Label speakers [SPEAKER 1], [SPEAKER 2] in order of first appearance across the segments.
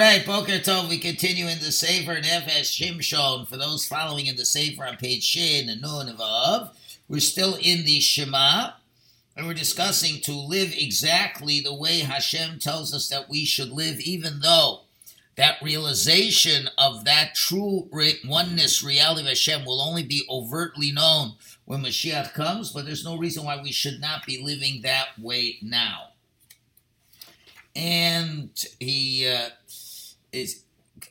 [SPEAKER 1] All right, Boker Tov, we continue in the Sefer Nefesh Shimshon. For those following in the Sefer on page Shin and Nun and Vav, we're still in the Shema, and we're discussing to live exactly the way Hashem tells us that we should live, even though that realization of that true oneness reality of Hashem will only be overtly known when Mashiach comes, but there's no reason why we should not be living that way now. And he uh, is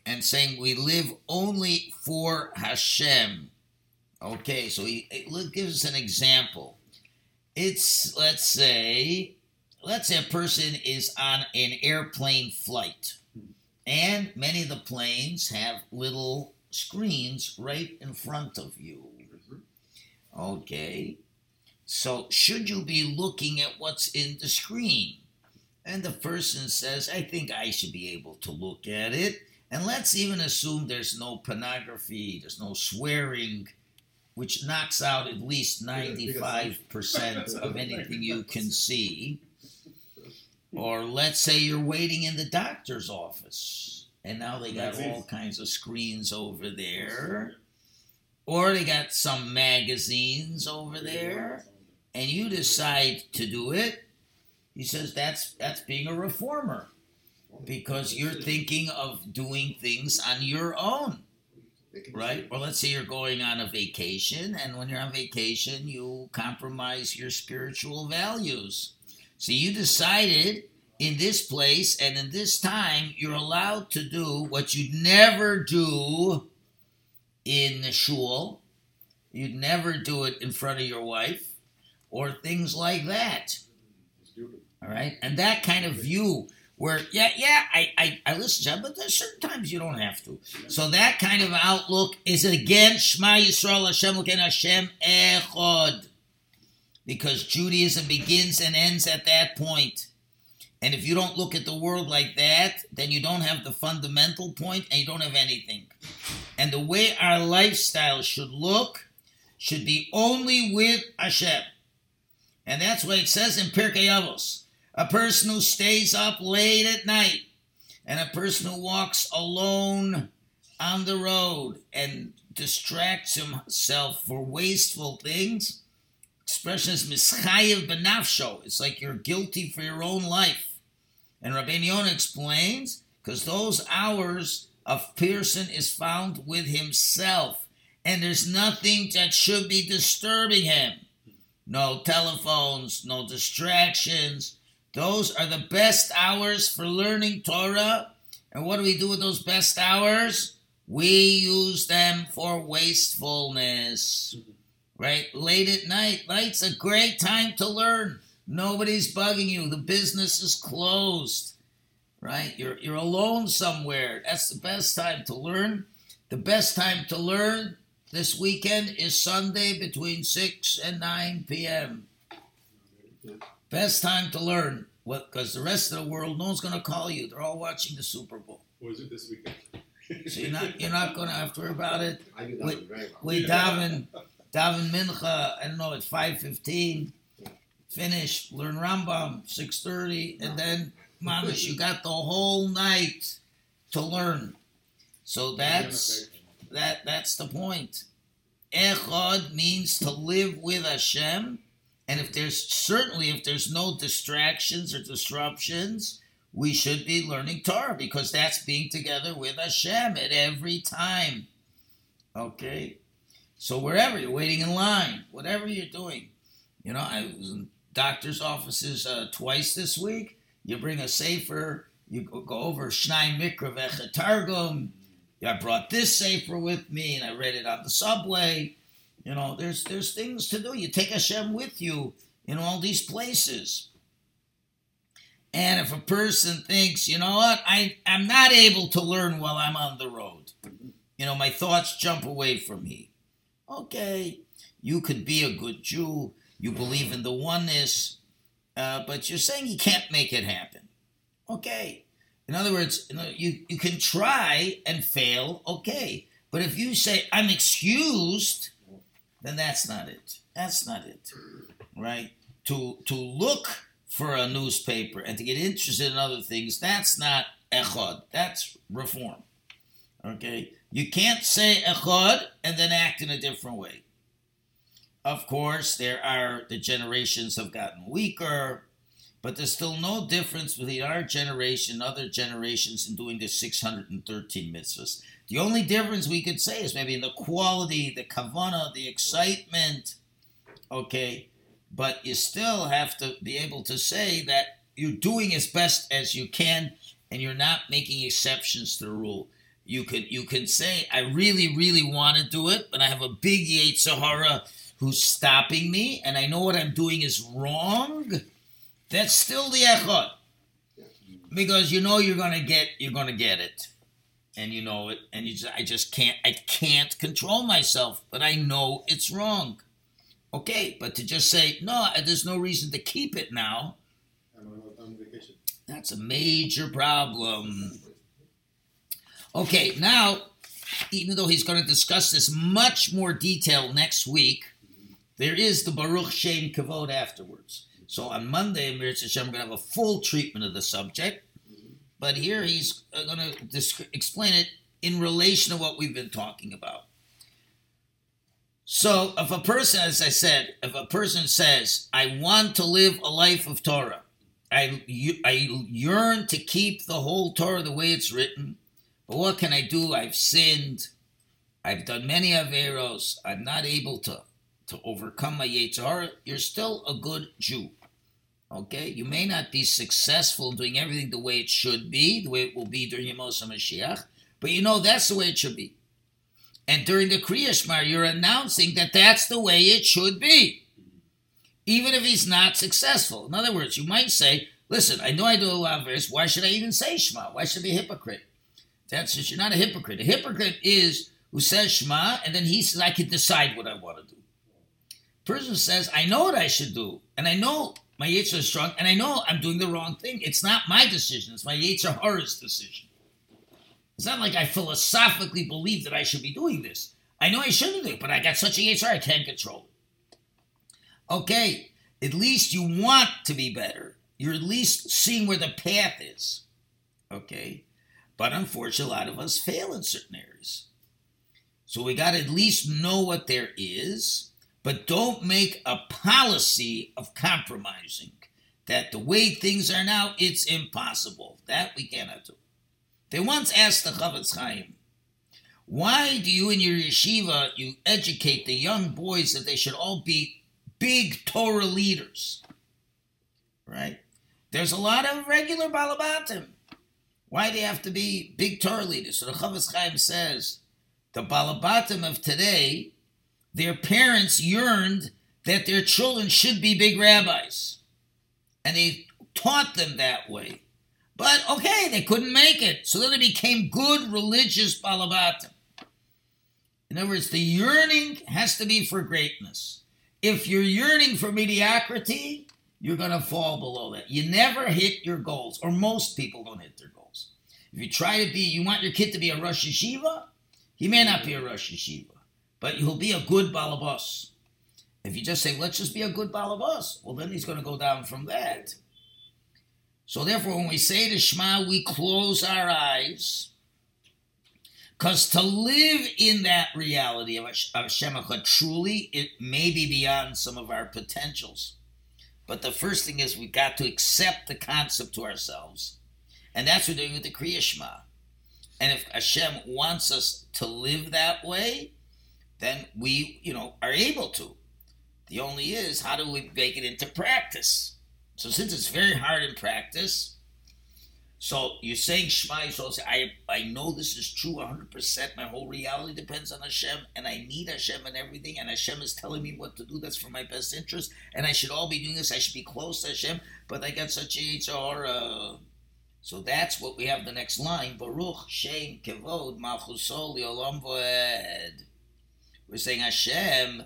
[SPEAKER 1] and saying we live only for Hashem. Okay, so he it gives us an example. It's let's say let's say a person is on an airplane flight, and many of the planes have little screens right in front of you. Mm-hmm. Okay, so should you be looking at what's in the screen? And the person says, I think I should be able to look at it. And let's even assume there's no pornography, there's no swearing, which knocks out at least 95% of anything you can see. Or let's say you're waiting in the doctor's office, and now they got all kinds of screens over there. Or they got some magazines over there, and you decide to do it he says that's that's being a reformer because you're thinking of doing things on your own. Right? Or let's say you're going on a vacation, and when you're on vacation, you compromise your spiritual values. So you decided in this place and in this time, you're allowed to do what you'd never do in the shul. You'd never do it in front of your wife, or things like that. All right, and that kind of view where yeah yeah I, I I listen to it, but there's certain times you don't have to. So that kind of outlook is again Shema Yisrael Hashem Elokeinu Hashem Echod, because Judaism begins and ends at that point. And if you don't look at the world like that, then you don't have the fundamental point and you don't have anything. And the way our lifestyle should look should be only with Hashem. And that's what it says in Pirkei Avos a person who stays up late at night, and a person who walks alone on the road and distracts himself for wasteful things. Expression is mischayev benafsho. It's like you're guilty for your own life. And Rabbi Yonah explains, because those hours of person is found with himself, and there's nothing that should be disturbing him. No telephones, no distractions, those are the best hours for learning Torah. And what do we do with those best hours? We use them for wastefulness. Right? Late at night. Night's a great time to learn. Nobody's bugging you. The business is closed. Right? You're, you're alone somewhere. That's the best time to learn. The best time to learn this weekend is Sunday between 6 and 9 p.m. Best time to learn. What? Because the rest of the world, no one's going to call you. They're all watching the Super Bowl.
[SPEAKER 2] Or is it this weekend?
[SPEAKER 1] so you're not you're not going to have to worry about it. We, we daven daven mincha. I don't know at five fifteen. Finish. Learn Rambam six thirty, and then mamish, you got the whole night to learn. So that's that that's the point. Echad means to live with Hashem and if there's certainly if there's no distractions or disruptions, we should be learning Torah because that's being together with Hashem at every time. Okay? So wherever you're waiting in line, whatever you're doing, you know, I was in doctor's offices uh, twice this week. You bring a sefer, you go over Shnai Mikra Vechatargum. I brought this sefer with me and I read it on the subway. You know, there's there's things to do. You take Hashem with you in all these places. And if a person thinks, you know what, I, I'm not able to learn while I'm on the road, you know, my thoughts jump away from me. Okay, you could be a good Jew, you believe in the oneness, uh, but you're saying you can't make it happen. Okay. In other words, you, know, you, you can try and fail, okay. But if you say, I'm excused, then that's not it. That's not it, right? To to look for a newspaper and to get interested in other things, that's not echad. That's reform. Okay? You can't say echad and then act in a different way. Of course, there are the generations have gotten weaker, but there's still no difference between our generation and other generations in doing the 613 mitzvahs. The only difference we could say is maybe in the quality, the kavana, the excitement, okay? But you still have to be able to say that you're doing as best as you can and you're not making exceptions to the rule. You could you can say, I really, really want to do it, but I have a big Yetzer Hara who's stopping me, and I know what I'm doing is wrong. That's still the echad. Because you know you're gonna get you're gonna get it. And you know it, and you just, I just can't I can't control myself, but I know it's wrong. Okay, but to just say, no, uh, there's no reason to keep it now. That's a major problem. Okay, now, even though he's going to discuss this much more detail next week, there is the Baruch Shem Kavod afterwards. So on Monday, we're going to have a full treatment of the subject. But here he's uh, going to disc- explain it in relation to what we've been talking about. So if a person, as I said, if a person says, I want to live a life of Torah, I, I yearn to keep the whole Torah the way it's written, but what can I do? I've sinned. I've done many averos. I'm not able to, to overcome my Yetzer Hara. You're still a good Jew. Okay? You may not be successful in doing everything the way it should be, the way it will be during Yemos Mashiach, but you know that's the way it should be. And during the Kriya Shema, you're announcing that that's the way it should be, even if he's not successful. In other words, you might say, listen, I know I do a lot of this. Why should I even say Shema? Why should I be a hypocrite? That's just, you're not a hypocrite. A hypocrite is who says Shema, and then he says, I can decide what I want to do. Person says, I know what I should do, and I know my Yetzer is strong, and I know I'm doing the wrong thing. It's not my decision, it's my Yetzer Hara's decision. It's not like I philosophically believe that I should be doing this. I know I shouldn't do it, but I got such a Yetzer I can't control it. Okay, at least you want to be better. You're at least seeing where the path is. Okay? But unfortunately, a lot of us fail in certain areas. So we got to at least know what there is, but don't make a policy of compromising. That the way things are now, it's impossible. That we cannot do. They once asked the Chofetz Chaim, why do you in your yeshiva you educate the young boys that they should all be big Torah leaders? Right? There's a lot of regular balabatim. Why do they have to be big Torah leaders? So the Chofetz Chaim says, the balabatim of today, their parents yearned that their children should be big rabbis. And they taught them that way. But okay, they couldn't make it. So then they became good religious balabatim. In other words, the yearning has to be for greatness. If you're yearning for mediocrity, you're going to fall below that. You never hit your goals, or most people don't hit their goals. If you try to be, you want your kid to be a Rosh Yeshiva, he may not be a Rosh Yeshiva, but he'll be a good balabas. If you just say, let's just be a good balabas, well, then he's going to go down from that. So therefore, when we say the Shema, we close our eyes. Because to live in that reality of, Shemacha, truly, it may be beyond some of our potentials. But the first thing is we've got to accept the concept to ourselves. And that's what we're doing with the Kriya Shema. And if Hashem wants us to live that way, then we, you know, are able to. The only is how do we make it into practice? So since it's very hard in practice, so you're saying Shema Yisrael, I, I know this is true 100%. My whole reality depends on Hashem, and I need Hashem and everything, and Hashem is telling me what to do. That's for my best interest, and I should all be doing this. I should be close to Hashem, but I got such a uh, So that's what we have the next line. Baruch Shem Kevod Malchusol Yolam Voed. We're saying Hashem,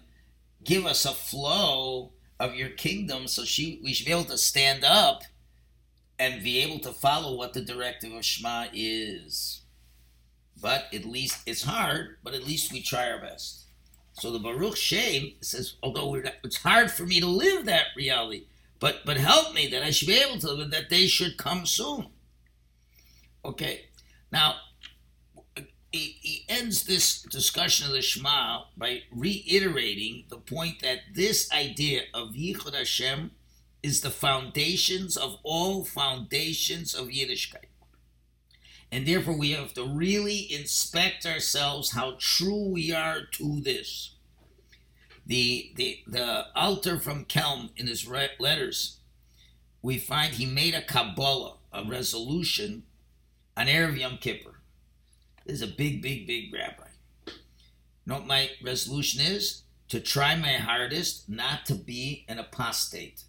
[SPEAKER 1] give us a flow of your kingdom so she, we should be able to stand up and be able to follow what the directive of Shema is. But at least it's hard, but at least we try our best. So the Baruch Shem says, although not, it's hard for me to live that reality, but but help me that I should be able to live that they should come soon. Okay. Now, he, he ends this discussion of the Shema by reiterating the point that this idea of Yichud Hashem is the foundations of all foundations of Yiddishkeit. And therefore, we have to really inspect ourselves how true we are to this. The, the, the Alter from Kelm in his letters, we find he made a Kabbalah, a resolution on Erev Yom Kippur. This is a big, big, big rabbi. You know what my resolution is? To try my hardest not to be an apostate.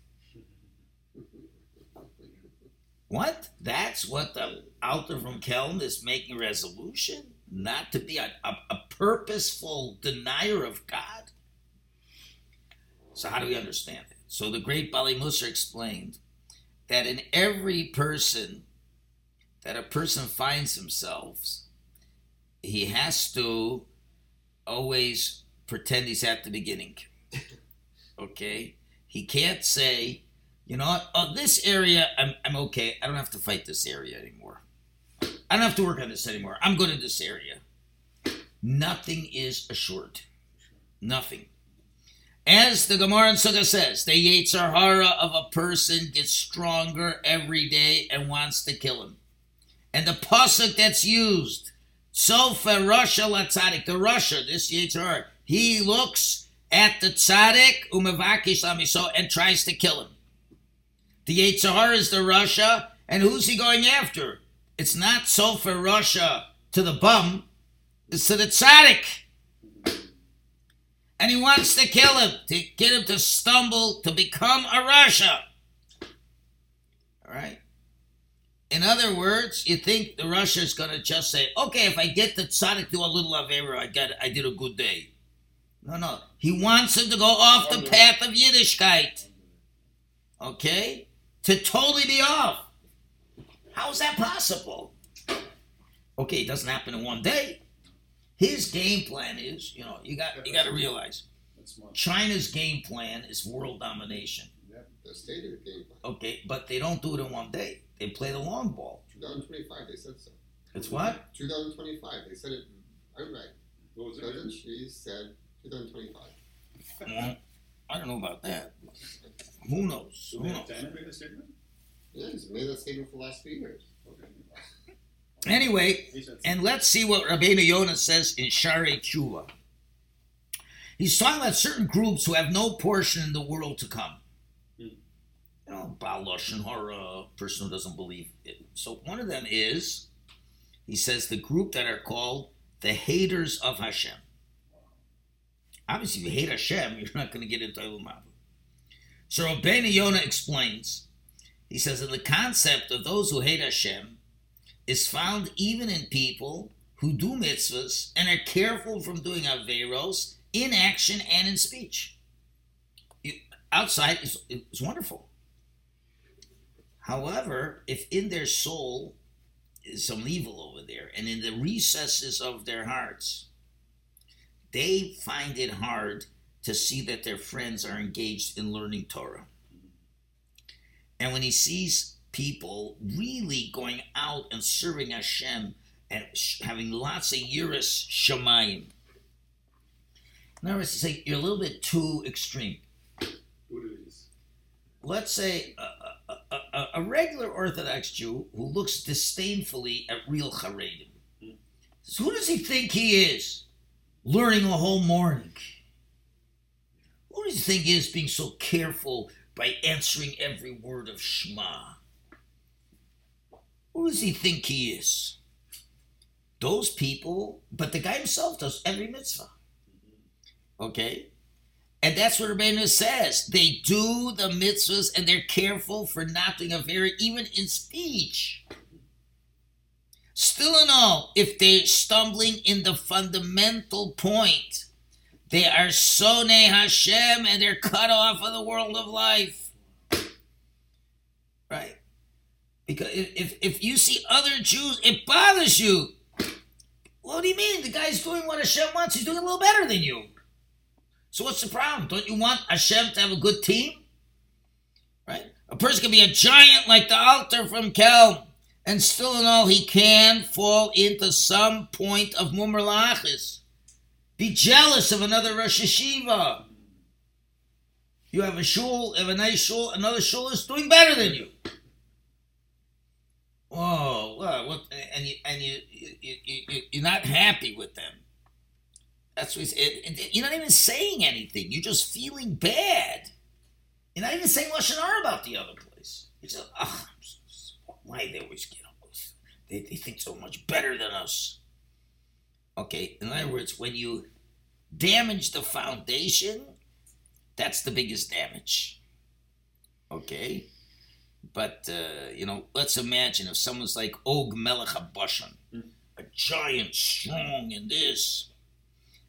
[SPEAKER 1] What? That's what the Alter from Kelm is making resolution? Not to be a, a, a purposeful denier of God? So how do we understand it? So the great Baalei Musar explained that in every person that a person finds himself, he has to always pretend he's at the beginning. Okay? He can't say, you know what? Oh, this area, I'm, I'm okay. I don't have to fight this area anymore. I don't have to work on this anymore. I'm good at this area. Nothing is assured. Nothing. As the Gemara in Sukkah says, the Yetzer Hara of a person gets stronger every day and wants to kill him. And the pasuk that's used, Tzofeh Rasha Latzadik, the Rasha, this Yitzhar, he looks at the tzaddik umevakish lamiso and tries to kill him. The Yitzhar is the Rasha, and who's he going after? It's not so for Rasha to the bum, it's to the tzaddik. And he wants to kill him, to get him to stumble, to become a Rasha. All right? In other words, you think the Rasha is going to just say, okay, if I get the tzaddik do a little avera, I got, I did a good day. No, no. He wants him to go off the path of Yiddishkeit. Okay? to totally be off. How is that possible? Okay, it doesn't happen in one day. His game plan is, you know, you got you got to realize, China's game plan is world domination.
[SPEAKER 2] Yeah, the stated game
[SPEAKER 1] plan. Okay, but they don't do it in one day. They play the long ball.
[SPEAKER 2] 2025, they said so.
[SPEAKER 1] It's what?
[SPEAKER 2] 2025. They said it. I'm right. What was President Xi said 2025.
[SPEAKER 1] Well, I don't know about that. Who knows? Who knows?
[SPEAKER 2] Yeah, he's made that statement for the last few years.
[SPEAKER 1] Anyway, and let's see what Rabbeinu Yonah says in Shaarei Teshuva. He's talking about certain groups who have no portion in the world to come. You know, Balosh and Hora, person who doesn't believe it. So one of them is, he says, the group that are called the haters of Hashem. Obviously, if you hate Hashem, you're not going to get into Ilum so Rabbeinu Yonah explains. He says that the concept of those who hate Hashem is found even in people who do mitzvahs and are careful from doing averos in action and in speech. outside is, is wonderful. However, if in their soul is some evil over there, and in the recesses of their hearts, they find it hard to see that their friends are engaged in learning Torah. And when he sees people really going out and serving Hashem and having lots of Yiras Shemayim, in other words, say you're a little bit too extreme. Let's say a, a, a, regular Orthodox Jew who looks disdainfully at real Haredim. So who does he think he is? Learning a whole morning. Who does he think he is being so careful by answering every word of Shema? Who does he think he is? Those people, but the guy himself does every mitzvah. Okay? And that's what Rabbeinu says. They do the mitzvahs and they're careful for not doing a very, even in speech. Still in all, if they're stumbling in the fundamental point, they are Sone Hashem and they're cut off of the world of life. Right? Because if, if you see other Jews, it bothers you. What do you mean? The guy's doing what Hashem wants. He's doing a little better than you. So what's the problem? Don't you want Hashem to have a good team? Right? A person can be a giant like the Alter from Kelm And still in all, he can fall into some point of mumar lachis. Be jealous of another Rosh Yeshiva. You have a shul, have a nice shul, another shul is doing better than you. Oh, what and you and you, you, you, you're not happy with them. That's what it, you're not even saying anything. You're just feeling bad. You're not even saying lashon hara about the other place. You're just, oh, why they always get always they, they think so much better than us. Okay, in other words, when you damage the foundation, that's the biggest damage. Okay, but uh, you know, let's imagine if someone's like Og Melech Bashan, a giant, strong, in this.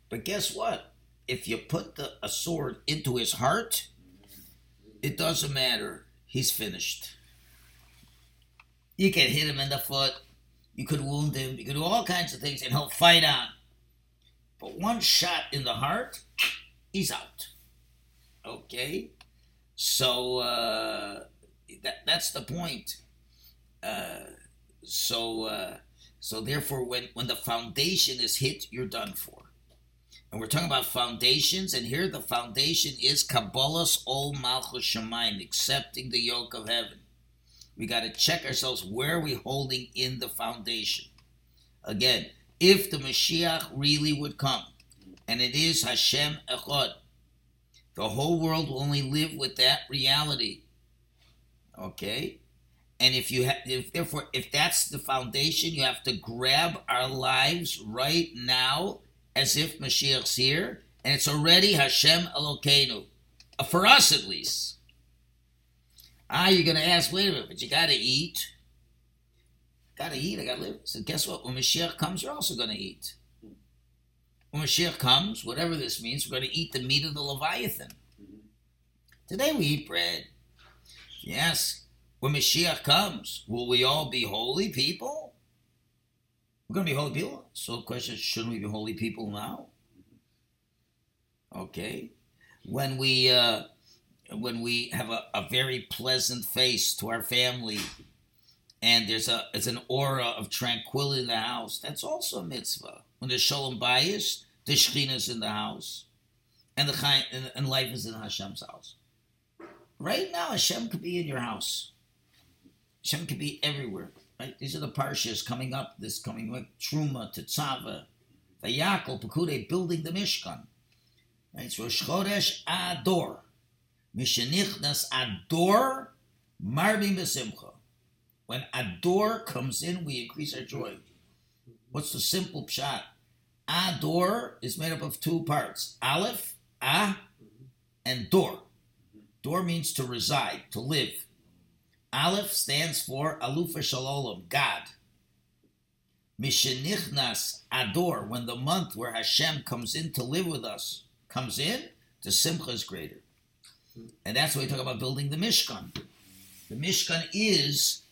[SPEAKER 1] But guess what? If you put the, a sword into his heart, it doesn't matter. He's finished. You can hit him in the foot. You could wound him. You could do all kinds of things, and he'll fight on. But one shot in the heart, he's out. Okay? So, uh, that, that's the point. Uh, so, uh, so therefore, when, when the foundation is hit, you're done for. And we're talking about foundations, and here the foundation is Kabbalas Ol Malchus Shemaim, accepting the yoke of heaven. We got to check ourselves where are we holding in the foundation. Again, if the Mashiach really would come, and it is Hashem Echad, the whole world will only live with that reality. Okay? And if you have, if, therefore, if that's the foundation, you have to grab our lives right now as if Mashiach's here, and it's already Hashem Elokeinu. Uh, for us, at least. Ah, you're going to ask, wait a minute, but you got to eat. Got to eat, I got to live. So guess what? When Mashiach comes, you're also going to eat. When Mashiach comes, whatever this means, we're going to eat the meat of the Leviathan. Today we eat bread. Yes. When Mashiach comes, will we all be holy people? We're going to be holy people. So the question is, shouldn't we be holy people now? Okay. When we uh, when we have a, a very pleasant face to our family, and there's a there's an aura of tranquility in the house, that's also a mitzvah. When there's shalom bayis, the shechina is in the house, and the chai, and, and life is in Hashem's house. Right now, Hashem could be in your house. Hashem could be everywhere. Right? These are the parshas coming up. This coming week: Truma, Tetzava, Vayakhel, Pekude, building the Mishkan. Right? It's Rosh Ador. Mishenichnas Ador, Marbim Besimcha. When Ador comes in, we increase our joy. What's the simple pshat? Ador is made up of two parts: Aleph, A, and Dor. Dor means to reside, to live. Aleph stands for Alufa Shalom, God. Mishenichnas Ador, when the month where Hashem comes in to live with us comes in, the Simcha is greater. And that's why we talk about building the Mishkan. The Mishkan is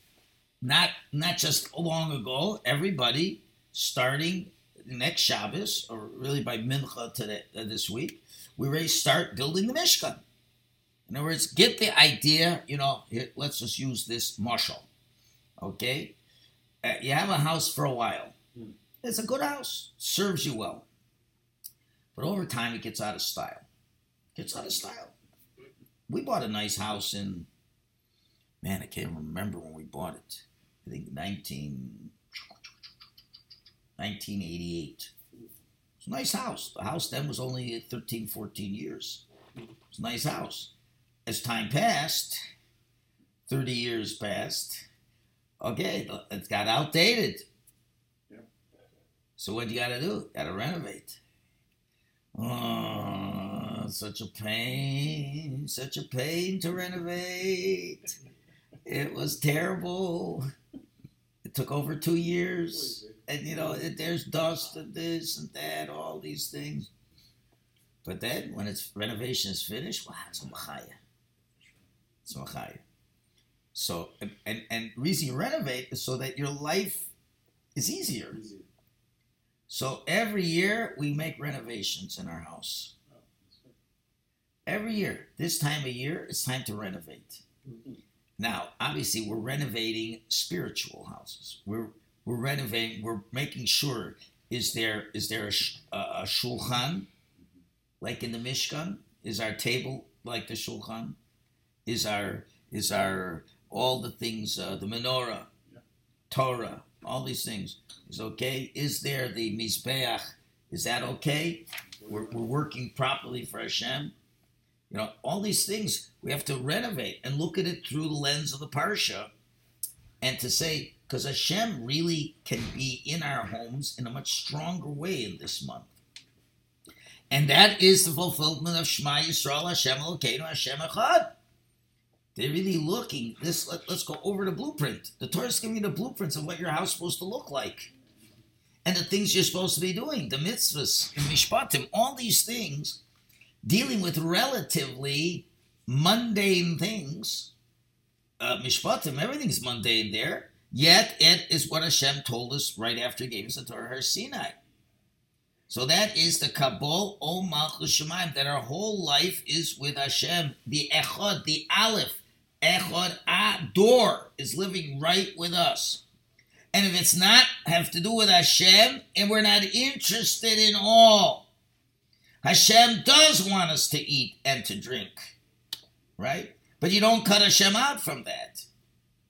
[SPEAKER 1] not not just long ago, everybody starting next Shabbos, or really by Mincha today, uh, this week, we already start building the Mishkan. In other words, get the idea, you know, here, let's just use this mashal. Okay? Uh, you have a house for a while. Hmm. It's a good house, serves you well. But over time, it gets out of style. Gets out of style. We bought a nice house in, man, I can't remember when we bought it. I think 19, 1988. It's a nice house. The house then was only 13, 14 years. It's a nice house as time passed, 30 years passed, okay, it got outdated. So what do you got to do? Got to renovate. Oh, such a pain, such a pain to renovate. It was terrible. It took over two years. And, you know, it, there's dust and this and that, all these things. But then, when its renovation is finished, wow, it's a machaya. So and and reason you renovate is so that your life is easier. easier. So every year we make renovations in our house. Every year, this time of year, it's time to renovate. Mm-hmm. Now, obviously, we're renovating spiritual houses. We're we're renovating. We're making sure is there is there a, a shulchan like in the Mishkan? Is our table like the shulchan? Is our is our all the things uh, the menorah, Torah, all these things is okay? Is there the mizbeach? Is that okay? We're, we're working properly for Hashem. You know, all these things we have to renovate and look at it through the lens of the parsha, and to say because Hashem really can be in our homes in a much stronger way in this month. And that is the fulfillment of Shema Yisrael Hashem Elokeinu Hashem Echad. They're really looking. This let, us go over the blueprint. The Torah is giving you the blueprints of what your house is supposed to look like, and the things you're supposed to be doing. The mitzvahs, the mishpatim, all these things, dealing with relatively mundane things. Uh, mishpatim, everything's mundane there. Yet it is what Hashem told us right after He gave us the Torah Har Sinai. So that is the Kabul O Malchus Shemaim, that our whole life is with Hashem. The Echad, the Aleph, Echad Ador is living right with us. And if it's not have to do with Hashem, and we're not interested in all, Hashem does want us to eat and to drink, right? But you don't cut Hashem out from that,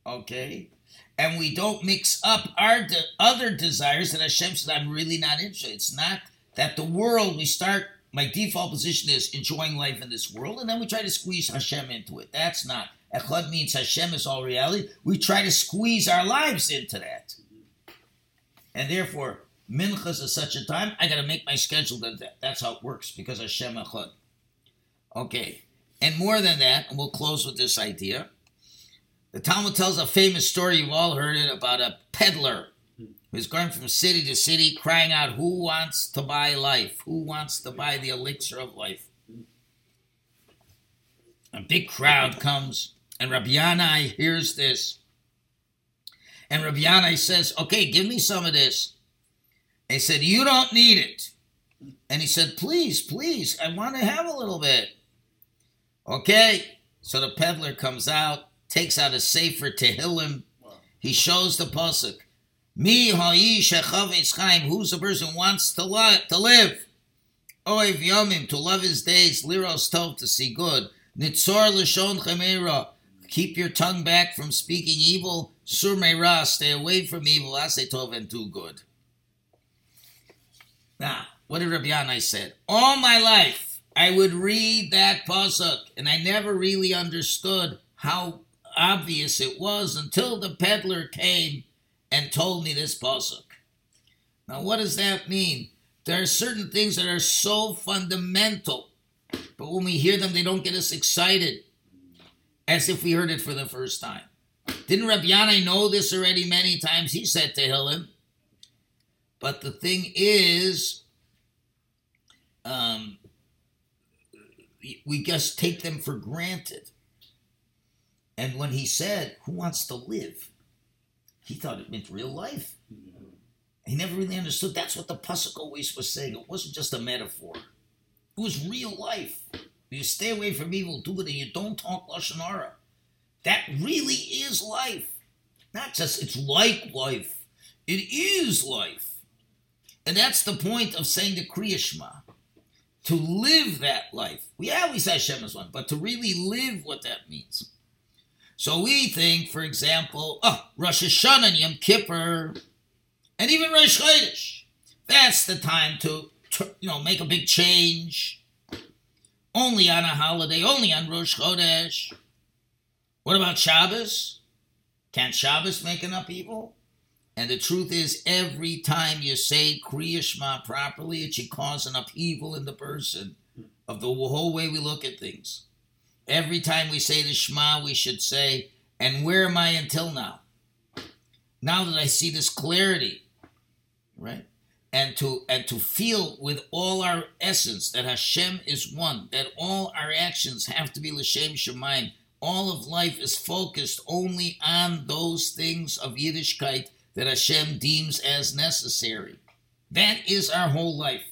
[SPEAKER 1] okay? and we don't mix up our de- other desires that Hashem says I'm really not interested. It's not that the world we start. My default position is enjoying life in this world, and then we try to squeeze Hashem into it. That's not Echad means Hashem is all reality. We try to squeeze our lives into that, and therefore Minchas is such a time. I got to make my schedule that that's how it works because Hashem Echad. Okay, and more than that, and we'll close with this idea the Talmud tells a famous story, you've all heard it, about a peddler who's going from city to city crying out, Who wants to buy life? Who wants to buy the elixir of life? A big crowd comes, and Rabbi Yanai hears this. And Rabbi Yanai says, Okay, give me some of this. They said, You don't need it. And he said, Please, please, I want to have a little bit. Okay. So the peddler comes out takes out a sefer Tehillim. He shows the pasuk. Mi ha'ish chaim. Who's the person who wants to, li- to live? Oiv yomim to love his days. Liros tov to see good. Nitzor l'shon chemera. Keep your tongue back from speaking evil. Sur meira. Stay away from evil. Ase tov and do good. Now, what did Rabbi Yanai said? All my life, I would read that pasuk, and I never really understood how obvious it was until the peddler came and told me this pasuk. Now, what does that mean? There are certain things that are so fundamental, but when we hear them, they don't get us excited as if we heard it for the first time. Didn't Rabbi Yanai know this already many times? He said to Hillel. But the thing is, um, we just take them for granted. And when he said, Who wants to live? He thought it meant real life. He never really understood that's what the Pusuk always was saying. It wasn't just a metaphor, it was real life. You stay away from evil, do it, and you don't talk Lashon Hara. That really is life. Not just it's like life, it is life. And that's the point of saying the Kriya Shema. To live that life. We always say Hashem is one, but to really live what that means. So we think, for example, oh, Rosh Hashanah and Yom Kippur, and even Rosh Chodesh. That's the time to, you know, make a big change. Only on a holiday, only on Rosh Chodesh. What about Shabbos? Can't Shabbos make enough evil? And the truth is, every time you say Kriya Shema properly, it should cause an upheaval in the person of the whole way we look at things. Every time we say the Shema, we should say, and where am I until now? Now that I see this clarity, right? And to and to feel with all our essence that Hashem is one, that all our actions have to be L'Shem Shemaim. All of life is focused only on those things of Yiddishkeit that Hashem deems as necessary. That is our whole life.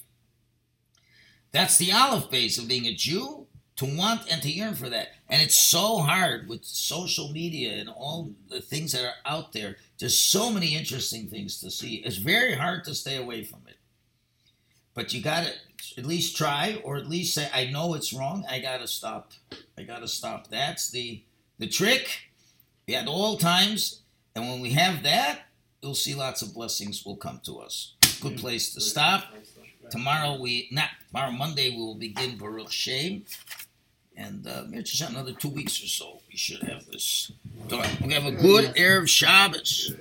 [SPEAKER 1] That's the olive base of being a Jew to want and to yearn for that. And it's so hard with social media and all the things that are out there. There's so many interesting things to see. It's very hard to stay away from it. But you got to at least try, or at least say, "I know it's wrong. I got to stop. I got to stop." That's the the trick. At all times, and when we have that, you'll see lots of blessings will come to us. Good place to stop. Tomorrow we not tomorrow Monday we will begin Baruch Shem, and uh, just another two weeks or so we should have this. We have a good erev Shabbos.